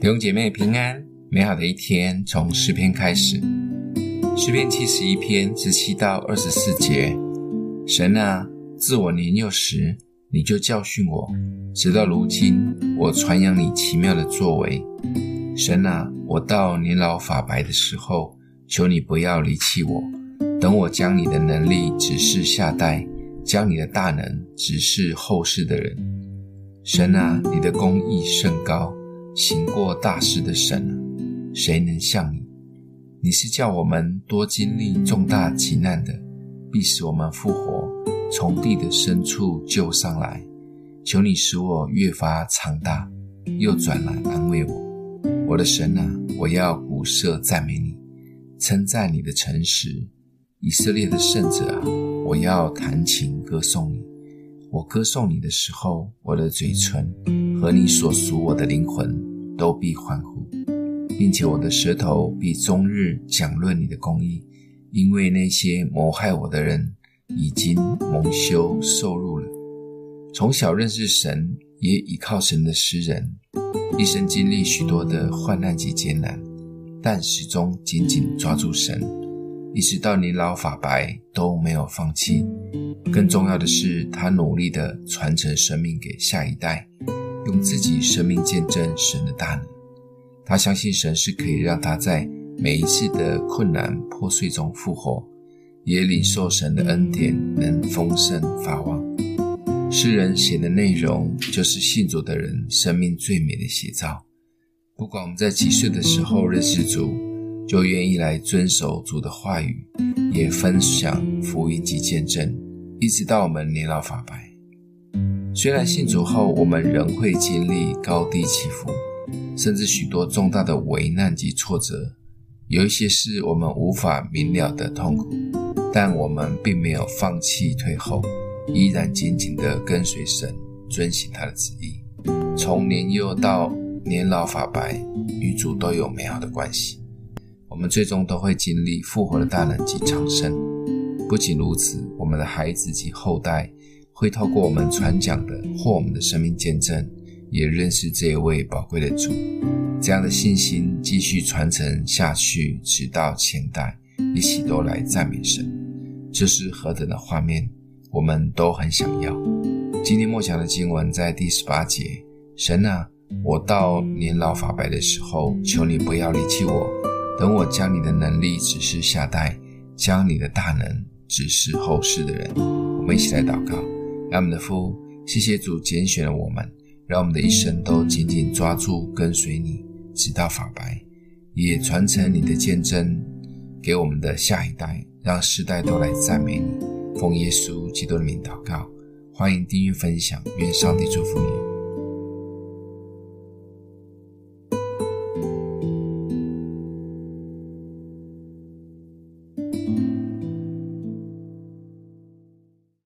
弟兄姐妹平安，美好的一天从诗篇开始。诗篇七十一篇十七到二十四节：神啊，自我年幼时，你就教训我，直到如今，我传扬你奇妙的作为。神啊，我到年老发白的时候，求你不要离弃我，等我将你的能力指示下代，将你的大能指示后世的人。神啊，你的公义甚高。行过大事的神，谁能像你？你是叫我们多经历重大急难的，必使我们复活，从地的深处救上来。求你使我越发长大，又转来安慰我。我的神啊，我要鼓瑟赞美你，称赞你的诚实。以色列的圣者啊，我要弹琴歌颂你。我歌颂你的时候，我的嘴唇。和你所属我的灵魂都必欢呼，并且我的舌头必终日讲论你的公义，因为那些谋害我的人已经蒙羞受辱了。从小认识神，也倚靠神的诗人，一生经历许多的患难及艰难，但始终紧紧抓住神，一直到年老发白都没有放弃。更重要的是，他努力地传承生命给下一代。用自己生命见证神的大能，他相信神是可以让他在每一次的困难破碎中复活，也领受神的恩典，能丰盛发旺。诗人写的内容就是信主的人生命最美的写照。不管我们在几岁的时候认识主，就愿意来遵守主的话语，也分享福音及见证，一直到我们年老发白。虽然信主后，我们仍会经历高低起伏，甚至许多重大的危难及挫折，有一些是我们无法明了的痛苦，但我们并没有放弃退后，依然紧紧地跟随神，遵行他的旨意。从年幼到年老发白，与主都有美好的关系。我们最终都会经历复活的大能及长生。不仅如此，我们的孩子及后代。会透过我们传讲的或我们的生命见证，也认识这一位宝贵的主。这样的信心继续传承下去，直到千代，一起都来赞美神。这是何等的画面，我们都很想要。今天默想的经文在第十八节：神啊，我到年老发白的时候，求你不要离弃我，等我将你的能力指示下代，将你的大能指示后世的人。我们一起来祷告。爱我们的父，谢谢主拣选了我们，让我们的一生都紧紧抓住跟随你，直到发白，也传承你的见证给我们的下一代，让世代都来赞美你。奉耶稣基督的名祷告，欢迎订阅分享，愿上帝祝福你。